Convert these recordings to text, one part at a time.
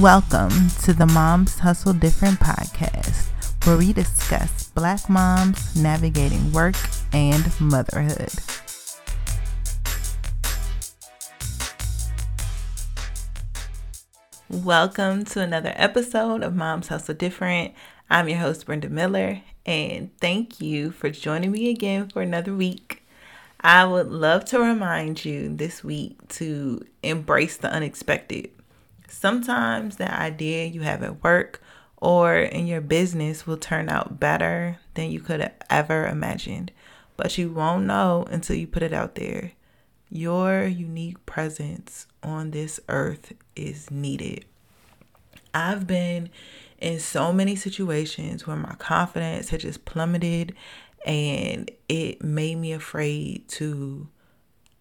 Welcome to the Moms Hustle Different podcast, where we discuss Black moms navigating work and motherhood. Welcome to another episode of Moms Hustle Different. I'm your host, Brenda Miller, and thank you for joining me again for another week. I would love to remind you this week to embrace the unexpected. Sometimes the idea you have at work or in your business will turn out better than you could have ever imagined, but you won't know until you put it out there. Your unique presence on this earth is needed. I've been in so many situations where my confidence had just plummeted and it made me afraid to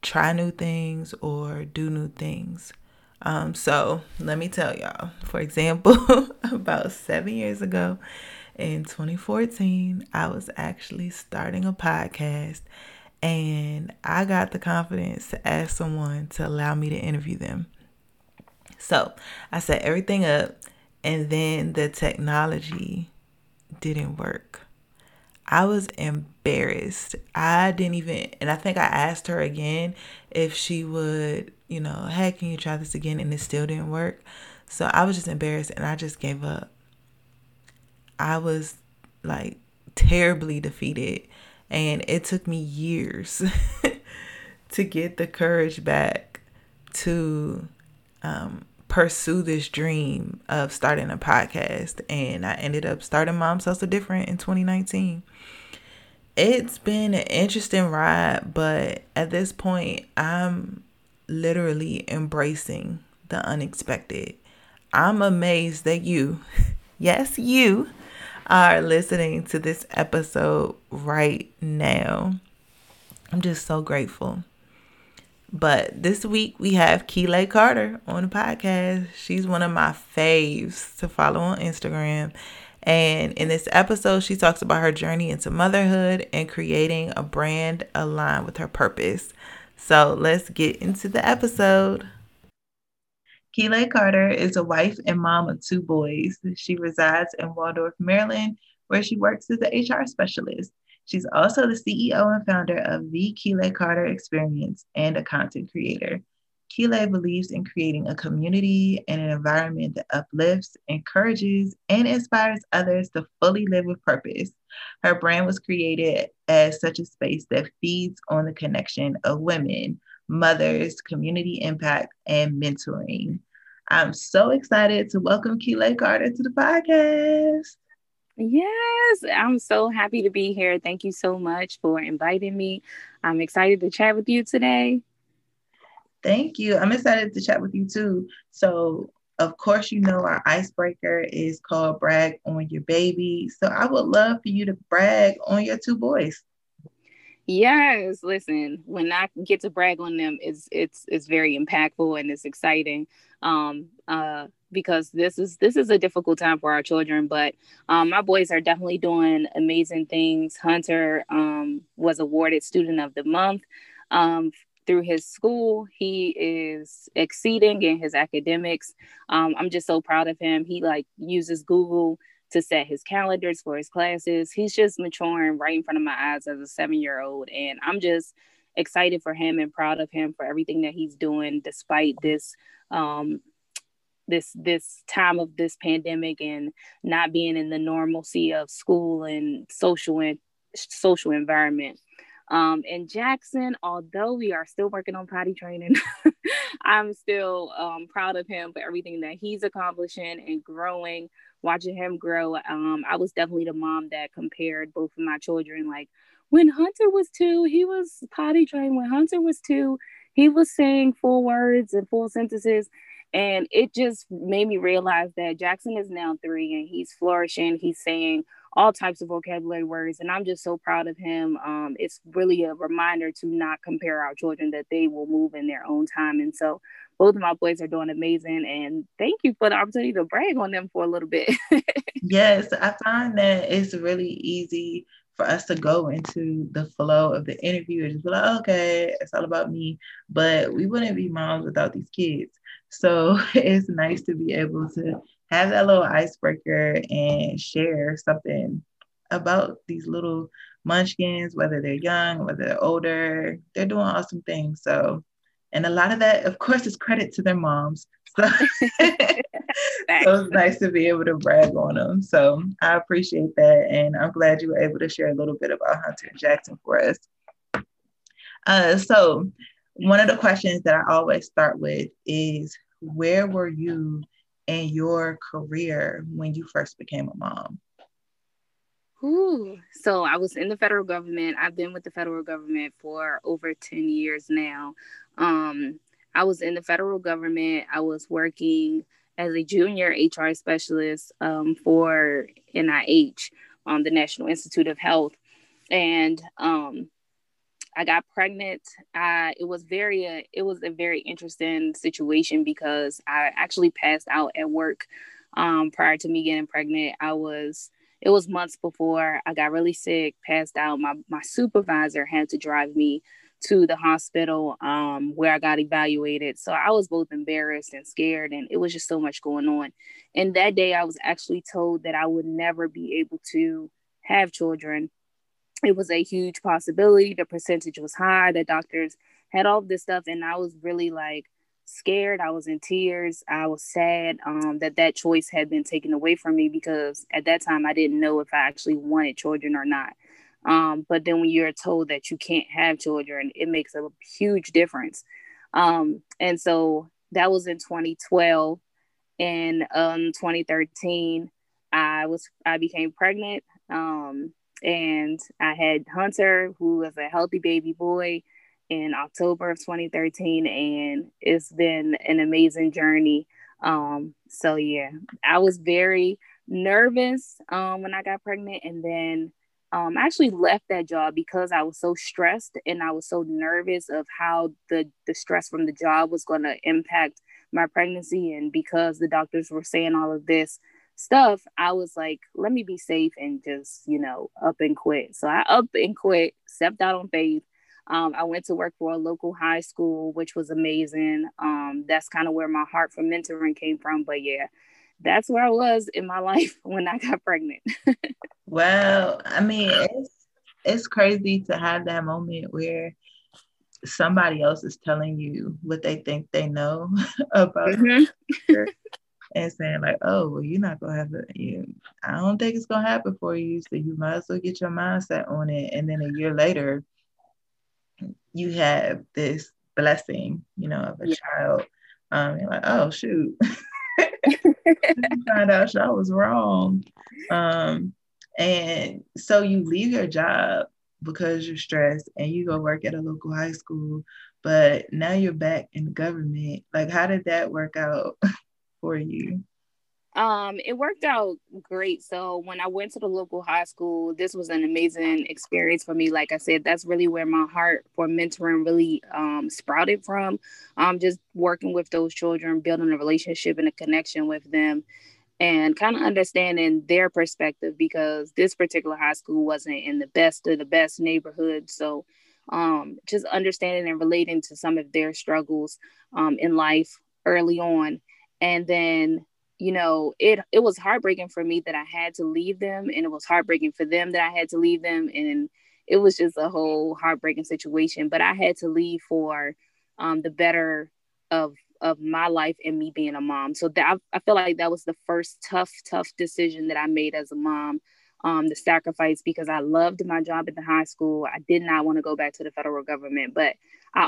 try new things or do new things. Um, so let me tell y'all, for example, about seven years ago in 2014, I was actually starting a podcast and I got the confidence to ask someone to allow me to interview them. So I set everything up and then the technology didn't work. I was embarrassed. I didn't even, and I think I asked her again if she would, you know, hey, can you try this again? And it still didn't work. So I was just embarrassed and I just gave up. I was like terribly defeated. And it took me years to get the courage back to um, pursue this dream of starting a podcast. And I ended up starting Moms Hustle Different in 2019 it's been an interesting ride, but at this point, I'm literally embracing the unexpected. I'm amazed that you, yes, you, are listening to this episode right now. I'm just so grateful. But this week we have Keelay Carter on the podcast. She's one of my faves to follow on Instagram. And in this episode, she talks about her journey into motherhood and creating a brand aligned with her purpose. So let's get into the episode. Keelay Carter is a wife and mom of two boys. She resides in Waldorf, Maryland, where she works as an HR specialist. She's also the CEO and founder of the Keelay Carter Experience and a content creator. Keelay believes in creating a community and an environment that uplifts, encourages, and inspires others to fully live with purpose. Her brand was created as such a space that feeds on the connection of women, mothers, community impact, and mentoring. I'm so excited to welcome Keelay Carter to the podcast. Yes, I'm so happy to be here. Thank you so much for inviting me. I'm excited to chat with you today. Thank you. I'm excited to chat with you too. So, of course, you know our icebreaker is called Brag on Your Baby. So, I would love for you to brag on your two boys. Yes, listen, when I get to brag on them, it's it's it's very impactful and it's exciting. Um, uh, because this is this is a difficult time for our children, but um, my boys are definitely doing amazing things. Hunter um, was awarded Student of the Month um, through his school. He is exceeding in his academics. Um, I'm just so proud of him. He like uses Google to set his calendars for his classes. He's just maturing right in front of my eyes as a seven year old. And I'm just excited for him and proud of him for everything that he's doing despite this um, this this time of this pandemic and not being in the normalcy of school and social and social environment um, and Jackson, although we are still working on potty training, I'm still um, proud of him for everything that he's accomplishing and growing. Watching him grow, um, I was definitely the mom that compared both of my children. Like when Hunter was two, he was potty trained. When Hunter was two, he was saying full words and full sentences. And it just made me realize that Jackson is now three and he's flourishing. He's saying all types of vocabulary words. And I'm just so proud of him. Um, it's really a reminder to not compare our children, that they will move in their own time. And so both of my boys are doing amazing. And thank you for the opportunity to brag on them for a little bit. yes, I find that it's really easy for us to go into the flow of the interview and just be like, okay, it's all about me. But we wouldn't be moms without these kids. So it's nice to be able to have that little icebreaker and share something about these little munchkins, whether they're young, whether they're older, they're doing awesome things. So, and a lot of that, of course, is credit to their moms. So, so it's nice to be able to brag on them. So I appreciate that. And I'm glad you were able to share a little bit about Hunter Jackson for us. Uh, so, one of the questions that I always start with is where were you in your career when you first became a mom? Ooh, so I was in the federal government. I've been with the federal government for over 10 years now. Um, I was in the federal government. I was working as a junior HR specialist um, for NIH, um, the National Institute of Health. And um, I got pregnant. I, it was very, uh, it was a very interesting situation because I actually passed out at work um, prior to me getting pregnant. I was it was months before I got really sick, passed out. My my supervisor had to drive me to the hospital um, where I got evaluated. So I was both embarrassed and scared, and it was just so much going on. And that day, I was actually told that I would never be able to have children. It was a huge possibility. The percentage was high. The doctors had all this stuff, and I was really like, scared. I was in tears. I was sad um, that that choice had been taken away from me because at that time I didn't know if I actually wanted children or not. Um, but then when you're told that you can't have children, it makes a huge difference. Um, and so that was in 2012. In um, 2013, I was I became pregnant, um, and I had Hunter, who was a healthy baby boy in October of 2013, and it's been an amazing journey. Um, so yeah, I was very nervous um, when I got pregnant, and then um, I actually left that job because I was so stressed and I was so nervous of how the the stress from the job was going to impact my pregnancy, and because the doctors were saying all of this stuff, I was like, let me be safe and just you know up and quit. So I up and quit, stepped out on faith um, I went to work for a local high school, which was amazing. Um, that's kind of where my heart for mentoring came from. But yeah, that's where I was in my life when I got pregnant. well, I mean, it's it's crazy to have that moment where somebody else is telling you what they think they know about mm-hmm. and saying like, "Oh, well, you're not gonna have it. You, I don't think it's gonna happen for you. So you might as well get your mindset on it." And then a year later, you have this blessing, you know, of a yeah. child. Um, you're like, oh shoot, find out I was wrong. Um, and so you leave your job because you're stressed and you go work at a local high school, but now you're back in government. Like, how did that work out for you? Um, it worked out great. So when I went to the local high school, this was an amazing experience for me. Like I said, that's really where my heart for mentoring really um, sprouted from. Um, just working with those children, building a relationship and a connection with them, and kind of understanding their perspective because this particular high school wasn't in the best of the best neighborhood. So um, just understanding and relating to some of their struggles um, in life early on, and then you know, it it was heartbreaking for me that I had to leave them, and it was heartbreaking for them that I had to leave them, and it was just a whole heartbreaking situation. But I had to leave for um, the better of of my life and me being a mom. So that I, I feel like that was the first tough, tough decision that I made as a mom. Um, the sacrifice because I loved my job at the high school. I did not want to go back to the federal government, but I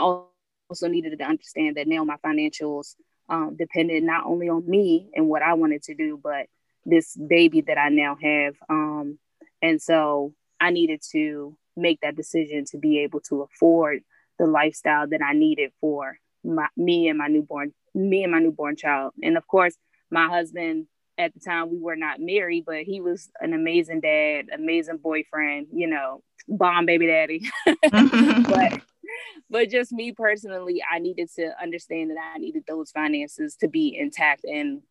also needed to understand that now my financials um, depended not only on me and what I wanted to do, but this baby that I now have. Um, and so I needed to make that decision to be able to afford the lifestyle that I needed for my, me and my newborn, me and my newborn child. And of course, my husband at the time we were not married, but he was an amazing dad, amazing boyfriend, you know, bomb baby daddy. but but just me personally, I needed to understand that I needed those finances to be intact. And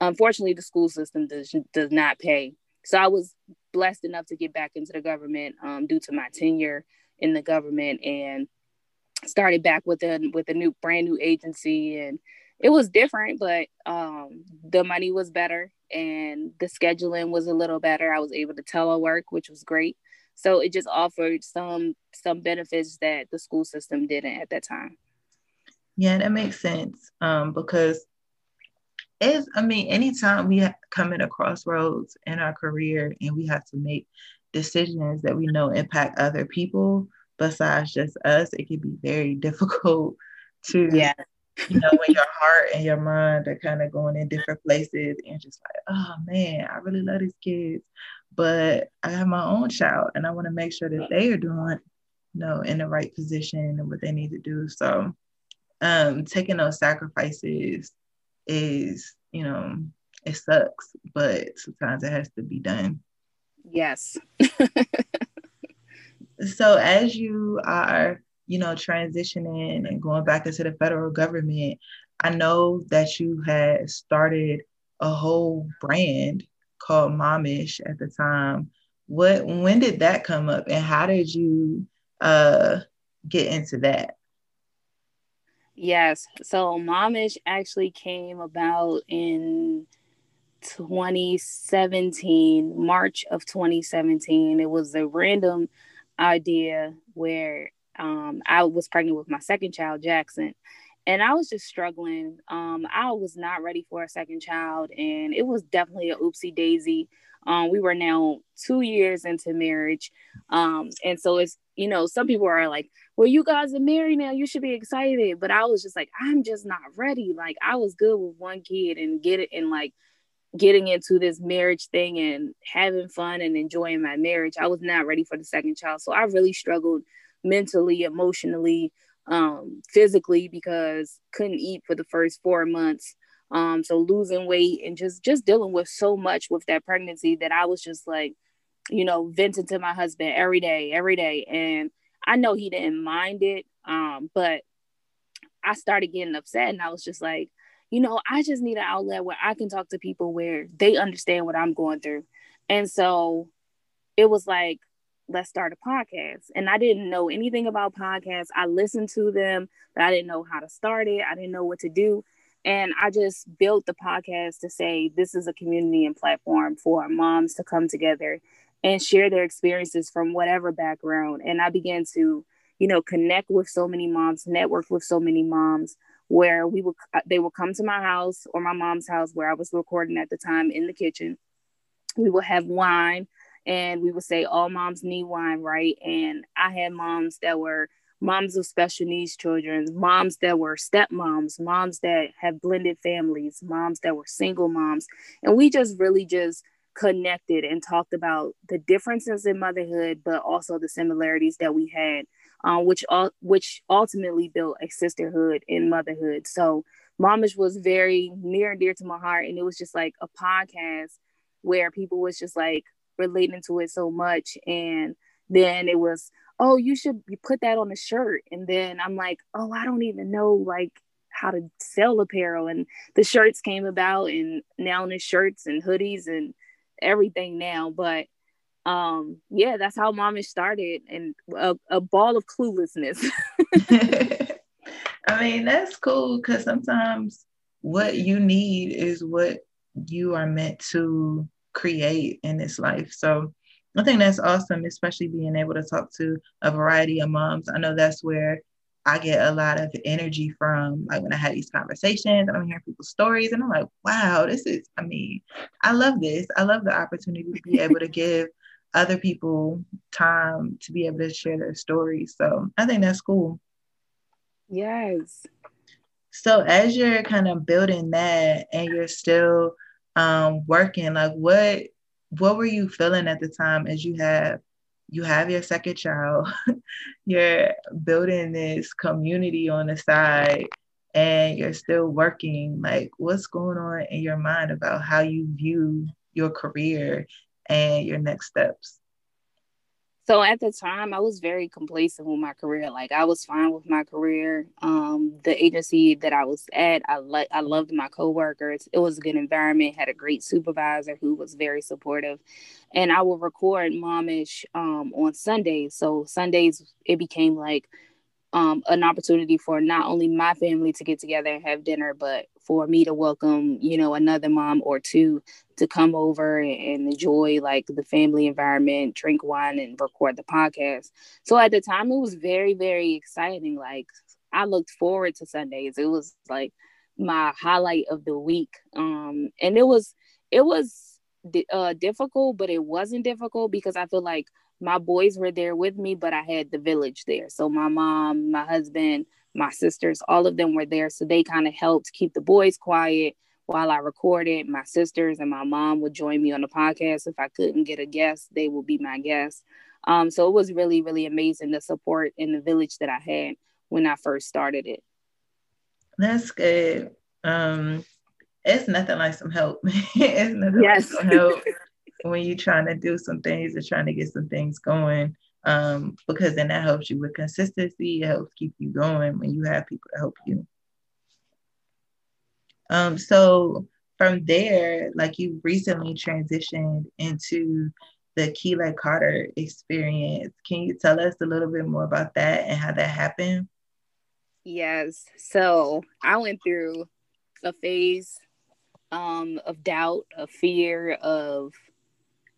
unfortunately, the school system does does not pay. so I was blessed enough to get back into the government um, due to my tenure in the government and started back with a with a new brand new agency and it was different but um, the money was better and the scheduling was a little better i was able to telework which was great so it just offered some some benefits that the school system didn't at that time. Yeah that makes sense um, because it's i mean anytime we come in a crossroads in our career and we have to make decisions that we know impact other people besides just us it can be very difficult to yeah. you know when your heart and your mind are kind of going in different places and just like oh man i really love these kids but i have my own child and i want to make sure that they are doing you know in the right position and what they need to do so um taking those sacrifices is, you know, it sucks, but sometimes it has to be done. Yes. so as you are, you know, transitioning and going back into the federal government, I know that you had started a whole brand called Momish at the time. What when did that come up and how did you uh get into that? Yes. So Momish actually came about in 2017, March of 2017. It was a random idea where um, I was pregnant with my second child, Jackson. And I was just struggling. Um, I was not ready for a second child, and it was definitely a oopsie daisy. Um, we were now two years into marriage. Um, and so it's, you know, some people are like, well, you guys are married now, you should be excited. But I was just like, I'm just not ready. Like I was good with one kid and get it and like getting into this marriage thing and having fun and enjoying my marriage. I was not ready for the second child. So I really struggled mentally, emotionally, um, physically because couldn't eat for the first four months. Um so losing weight and just just dealing with so much with that pregnancy that i was just like you know venting to my husband every day every day. And i know he didn't mind it um but i started getting upset and i was just like you know i just need an outlet where i can talk to people where they understand what i'm going through. And so it was like let's start a podcast and i didn't know anything about podcasts i listened to them but i didn't know how to start it i didn't know what to do and I just built the podcast to say this is a community and platform for moms to come together and share their experiences from whatever background. And I began to, you know, connect with so many moms, network with so many moms where we would uh, they would come to my house or my mom's house where I was recording at the time in the kitchen. We would have wine and we would say all moms need wine, right? And I had moms that were moms of special needs children, moms that were stepmoms, moms that have blended families, moms that were single moms. And we just really just connected and talked about the differences in motherhood, but also the similarities that we had, uh, which all, which ultimately built a sisterhood in motherhood. So Momish was very near and dear to my heart. And it was just like a podcast where people was just like relating to it so much. And then it was oh, you should you put that on a shirt. And then I'm like, oh, I don't even know like how to sell apparel. And the shirts came about and now there's shirts and hoodies and everything now. But um yeah, that's how momish started and a, a ball of cluelessness. I mean, that's cool because sometimes what you need is what you are meant to create in this life. So I think that's awesome, especially being able to talk to a variety of moms. I know that's where I get a lot of energy from. Like when I had these conversations, and I'm hearing people's stories, and I'm like, wow, this is, I mean, I love this. I love the opportunity to be able to give other people time to be able to share their stories. So I think that's cool. Yes. So as you're kind of building that and you're still um, working, like what what were you feeling at the time as you have you have your second child you're building this community on the side and you're still working? Like what's going on in your mind about how you view your career and your next steps So at the time, I was very complacent with my career. Like I was fine with my career. Um, the agency that I was at, I like I loved my coworkers. It was a good environment. Had a great supervisor who was very supportive, and I would record Momish um, on Sundays. So Sundays it became like um, an opportunity for not only my family to get together and have dinner, but for me to welcome, you know, another mom or two to come over and enjoy like the family environment, drink wine and record the podcast. So at the time it was very, very exciting. Like I looked forward to Sundays. It was like my highlight of the week. Um, and it was, it was uh, difficult, but it wasn't difficult because I feel like my boys were there with me, but I had the village there. So my mom, my husband, my sisters, all of them were there. So they kind of helped keep the boys quiet while I recorded. My sisters and my mom would join me on the podcast. If I couldn't get a guest, they would be my guests. Um, so it was really, really amazing the support in the village that I had when I first started it. That's good. Um, it's nothing like some help. it's nothing yes. like some help when you're trying to do some things and trying to get some things going. Um, because then that helps you with consistency. It helps keep you going when you have people to help you. Um, so from there, like you recently transitioned into the Keelay Carter experience. Can you tell us a little bit more about that and how that happened? Yes. So I went through a phase um, of doubt, of fear, of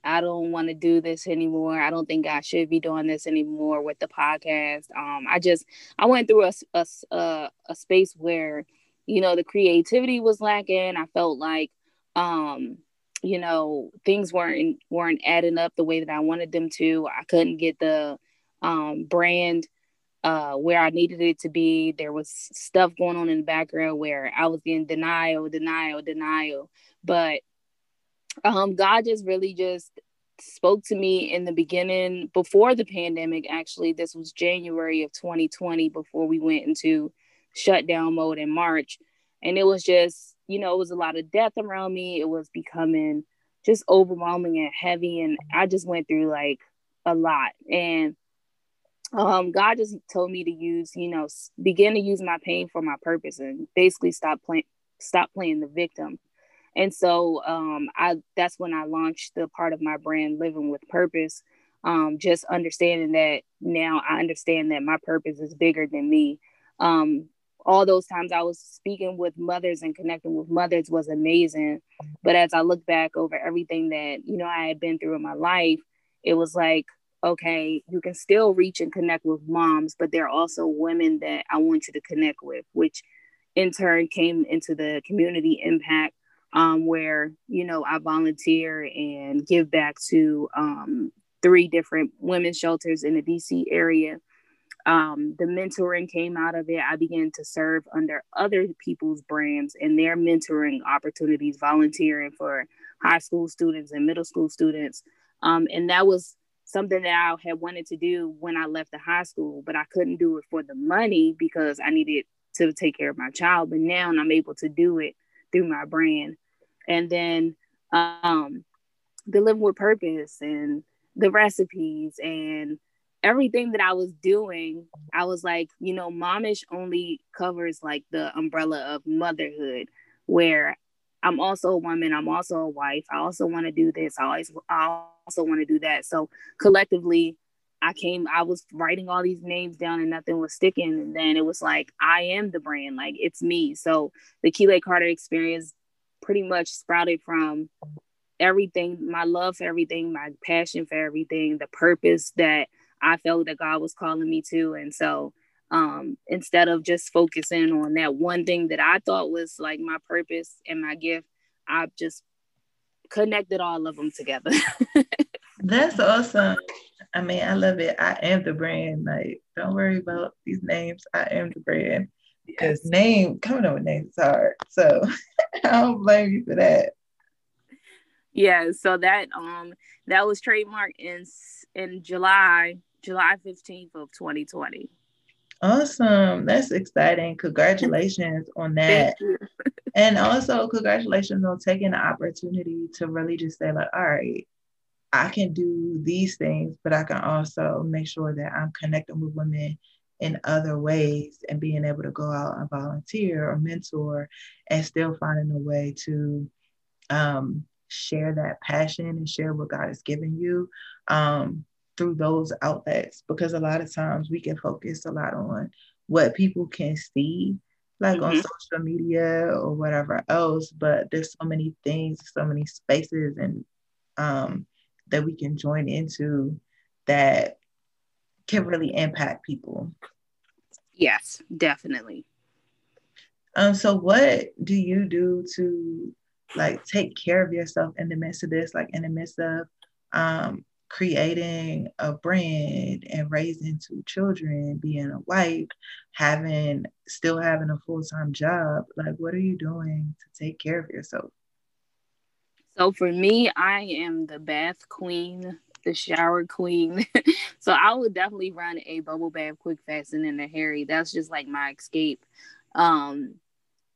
I don't want to do this anymore. I don't think I should be doing this anymore with the podcast. Um, I just I went through a, a, a, a space where you know the creativity was lacking. I felt like um, you know things weren't weren't adding up the way that I wanted them to. I couldn't get the um, brand uh, where I needed it to be. There was stuff going on in the background where I was in denial, denial, denial. But um, God just really just spoke to me in the beginning before the pandemic. Actually, this was January of 2020 before we went into shutdown mode in March. And it was just, you know, it was a lot of death around me. It was becoming just overwhelming and heavy. And I just went through like a lot. And um, God just told me to use, you know, begin to use my pain for my purpose and basically stop playing, stop playing the victim and so um, I that's when I launched the part of my brand, Living with Purpose. Um, just understanding that now I understand that my purpose is bigger than me. Um, all those times I was speaking with mothers and connecting with mothers was amazing. But as I look back over everything that you know I had been through in my life, it was like, okay, you can still reach and connect with moms, but there are also women that I want you to connect with, which in turn came into the community impact um, where you know I volunteer and give back to um, three different women's shelters in the DC area. Um, the mentoring came out of it. I began to serve under other people's brands and their mentoring opportunities, volunteering for high school students and middle school students. Um, and that was something that I had wanted to do when I left the high school, but I couldn't do it for the money because I needed to take care of my child. But now I'm able to do it through my brand. And then um, the Living with Purpose and the recipes and everything that I was doing, I was like, you know, momish only covers like the umbrella of motherhood, where I'm also a woman, I'm also a wife, I also want to do this, I always I also want to do that. So collectively, I came, I was writing all these names down and nothing was sticking. And then it was like, I am the brand, like it's me. So the Keelay Carter experience pretty much sprouted from everything, my love for everything, my passion for everything, the purpose that I felt that God was calling me to. And so um, instead of just focusing on that one thing that I thought was like my purpose and my gift, I just connected all of them together. That's awesome. I mean, I love it. I am the brand. Like, don't worry about these names. I am the brand. Because yes. name coming up with names is hard. So I don't blame you for that. Yeah, so that um that was trademarked in in July, July 15th of 2020. Awesome. That's exciting. Congratulations on that. and also congratulations on taking the opportunity to really just say like, all right, I can do these things, but I can also make sure that I'm connecting with women in other ways and being able to go out and volunteer or mentor and still finding a way to um, share that passion and share what God has given you um, through those outlets. Because a lot of times we can focus a lot on what people can see, like mm-hmm. on social media or whatever else, but there's so many things, so many spaces and um, that we can join into that can really impact people. Yes, definitely. Um, so what do you do to like take care of yourself in the midst of this, like in the midst of um creating a brand and raising two children, being a wife, having still having a full-time job? Like what are you doing to take care of yourself? So for me, I am the bath queen, the shower queen. so I would definitely run a bubble bath quick fast and then a Harry. That's just like my escape. Um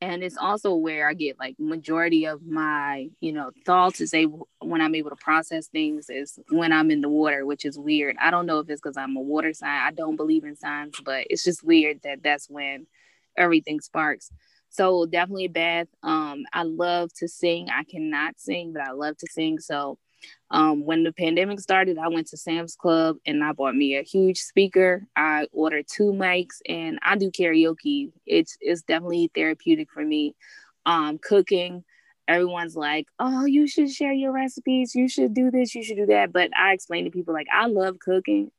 and it's also where I get like majority of my, you know, thoughts is able when I'm able to process things is when I'm in the water, which is weird. I don't know if it's because I'm a water sign. I don't believe in signs, but it's just weird that that's when everything sparks. So definitely Beth. Um, I love to sing. I cannot sing, but I love to sing. So um, when the pandemic started, I went to Sam's Club and I bought me a huge speaker. I ordered two mics and I do karaoke. It's it's definitely therapeutic for me. Um, cooking. Everyone's like, "Oh, you should share your recipes. You should do this. You should do that." But I explain to people like, I love cooking.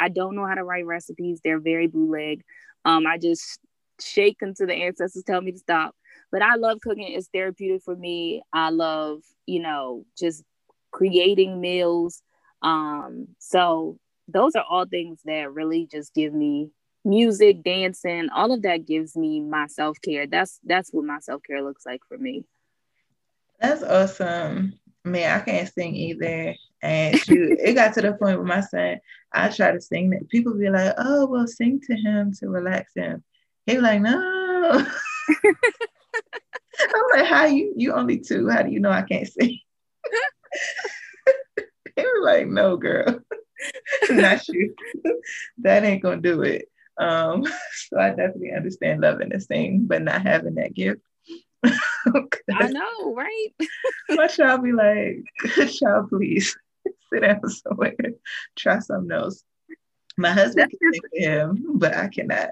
I don't know how to write recipes. They're very bootleg. Um, I just shake until the ancestors tell me to stop. But I love cooking. It's therapeutic for me. I love, you know, just creating meals. Um, so those are all things that really just give me music, dancing, all of that gives me my self-care. That's that's what my self-care looks like for me. That's awesome. Man, I can't sing either. And shoot, it got to the point with my son, I try to sing that people be like, oh, well, sing to him to relax him. He was like, no. I'm like, how you you only two? How do you know I can't see? he was like, no, girl. Not you. that ain't gonna do it. Um, so I definitely understand loving to thing, but not having that gift. I know, right? my child be like, child, please sit down somewhere, try something else. My husband can sing for him, but I cannot.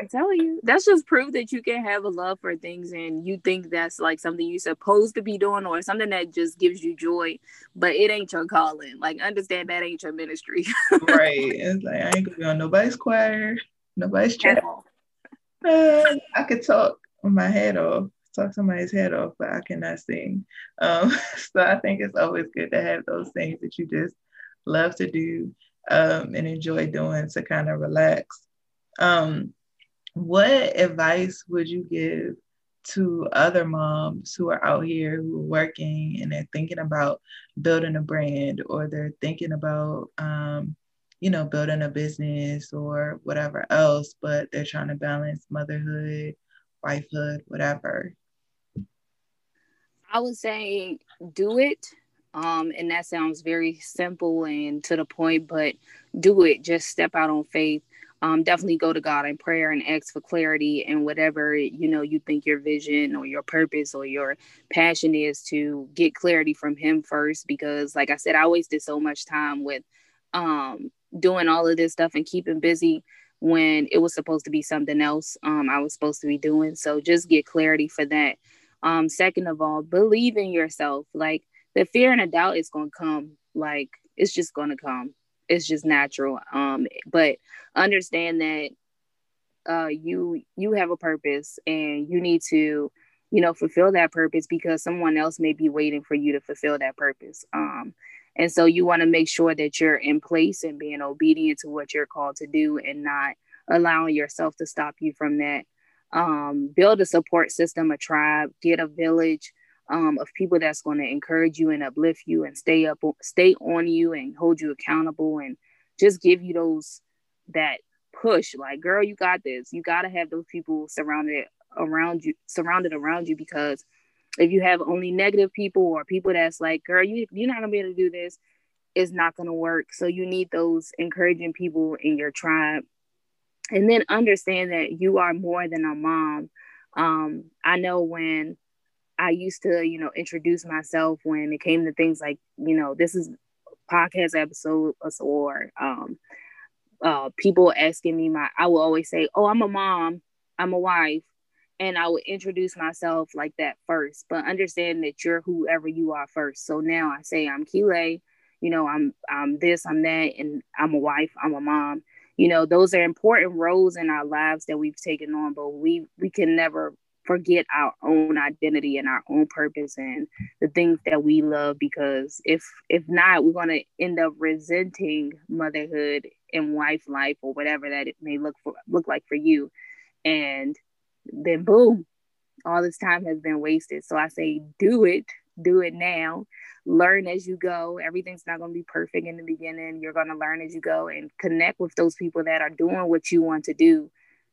I tell you, that's just proof that you can have a love for things and you think that's like something you're supposed to be doing or something that just gives you joy, but it ain't your calling. Like, understand that ain't your ministry. right. It's like, I ain't gonna be on nobody's choir, nobody's church. Uh, I could talk on my head off, talk somebody's head off, but I cannot sing. Um, so I think it's always good to have those things that you just love to do um, and enjoy doing to kind of relax. Um, what advice would you give to other moms who are out here who are working and they're thinking about building a brand or they're thinking about um, you know building a business or whatever else but they're trying to balance motherhood wifehood whatever? I would say do it um, and that sounds very simple and to the point but do it. Just step out on faith um, definitely go to God in prayer and ask for clarity and whatever you know you think your vision or your purpose or your passion is to get clarity from Him first. Because, like I said, I wasted so much time with um, doing all of this stuff and keeping busy when it was supposed to be something else um, I was supposed to be doing. So just get clarity for that. Um, second of all, believe in yourself. Like the fear and the doubt is going to come. Like it's just going to come it's just natural um but understand that uh you you have a purpose and you need to you know fulfill that purpose because someone else may be waiting for you to fulfill that purpose um and so you want to make sure that you're in place and being obedient to what you're called to do and not allowing yourself to stop you from that um build a support system a tribe get a village um, of people that's going to encourage you and uplift you and stay up, stay on you and hold you accountable and just give you those that push. Like, girl, you got this. You got to have those people surrounded around you, surrounded around you, because if you have only negative people or people that's like, girl, you you're not gonna be able to do this, it's not to work. So you need those encouraging people in your tribe. And then understand that you are more than a mom. Um, I know when I used to, you know, introduce myself when it came to things like, you know, this is podcast episode or um, uh, people asking me my, I will always say, oh, I'm a mom, I'm a wife, and I would introduce myself like that first, but understand that you're whoever you are first. So now I say I'm Keelay, you know, I'm I'm this, I'm that, and I'm a wife, I'm a mom. You know, those are important roles in our lives that we've taken on, but we we can never forget our own identity and our own purpose and the things that we love because if if not we're going to end up resenting motherhood and wife life or whatever that it may look for look like for you and then boom, all this time has been wasted. So I say, do it, do it now. Learn as you go. Everything's not going to be perfect in the beginning. You're going to learn as you go and connect with those people that are doing what you want to do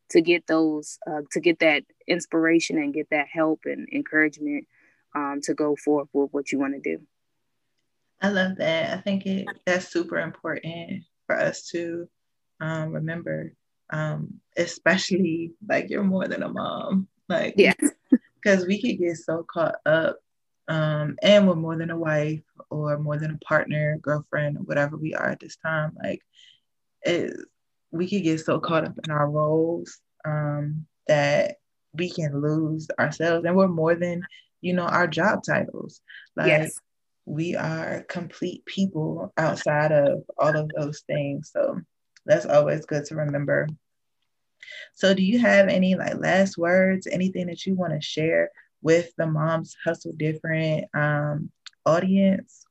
to get those, uh, to get that inspiration and get that help and encouragement um, to go forth with what you want to do. I love that. I think it that's super important for us to um, remember um, especially like you're more than a mom. Like, yeah, because we could get so caught up, um, and we're more than a wife or more than a partner, girlfriend, whatever we are at this time. Like, it, we could get so caught up in our roles um, that we can lose ourselves, and we're more than you know our job titles. Like, yes. we are complete people outside of all of those things. So that's always good to remember. So, do you have any like last words, anything that you want to share with the Moms Hustle Different um, audience?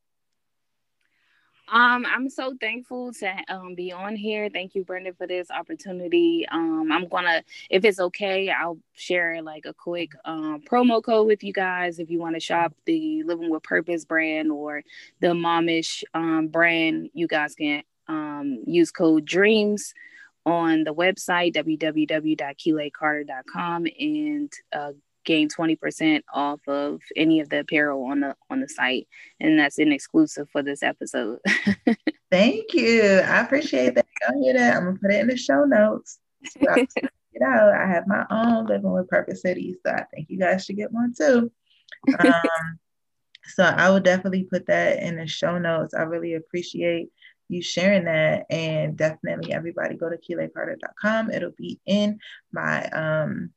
Um, I'm so thankful to um, be on here. Thank you, Brenda, for this opportunity. Um, I'm gonna, if it's okay, I'll share like a quick um, promo code with you guys if you want to shop the Living with Purpose brand or the Momish um, brand. You guys can um, use code DREAMS on the website www.keelaycarter.com and uh, gain 20% off of any of the apparel on the on the site and that's an exclusive for this episode. Thank you. I appreciate that. I hear that i'm gonna put it in the show notes. It out. I have my own living with purpose city so i think you guys should get one too. Um, so i will definitely put that in the show notes. I really appreciate you sharing that. And definitely everybody go to keelaycarter.com. It'll be in my um,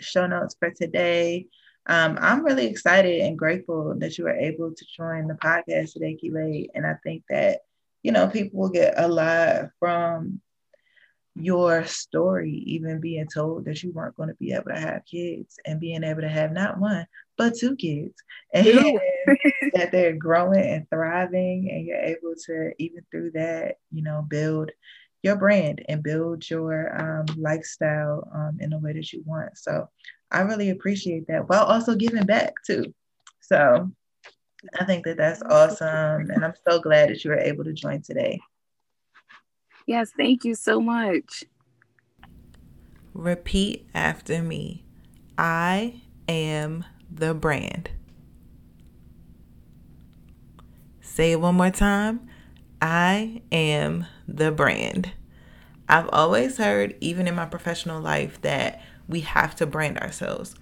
show notes for today. Um, I'm really excited and grateful that you were able to join the podcast today, Keelay. And I think that, you know, people will get a lot from your story, even being told that you weren't going to be able to have kids and being able to have not one, but two kids, and that they're growing and thriving, and you're able to, even through that, you know, build your brand and build your um, lifestyle um, in the way that you want. So I really appreciate that while also giving back too. So I think that that's awesome. And I'm so glad that you were able to join today. Yes, thank you so much. Repeat after me I am the brand. Say it one more time. I am the brand. I've always heard, even in my professional life, that we have to brand ourselves.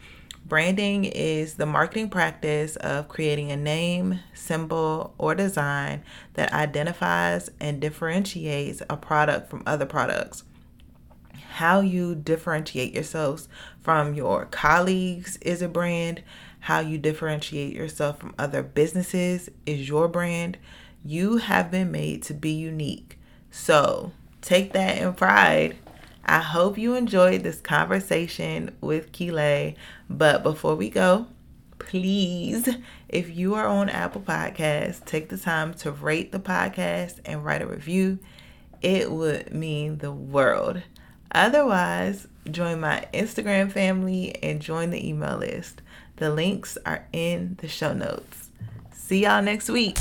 Branding is the marketing practice of creating a name, symbol, or design that identifies and differentiates a product from other products. How you differentiate yourselves from your colleagues is a brand. How you differentiate yourself from other businesses is your brand. You have been made to be unique. So take that in pride I hope you enjoyed this conversation with Keelay. But before we go, please, if you are on Apple Podcasts, take the time to rate the podcast and write a review. It would mean the world. Otherwise, join my Instagram family and join the email list. The links are in the show notes. See y'all next week.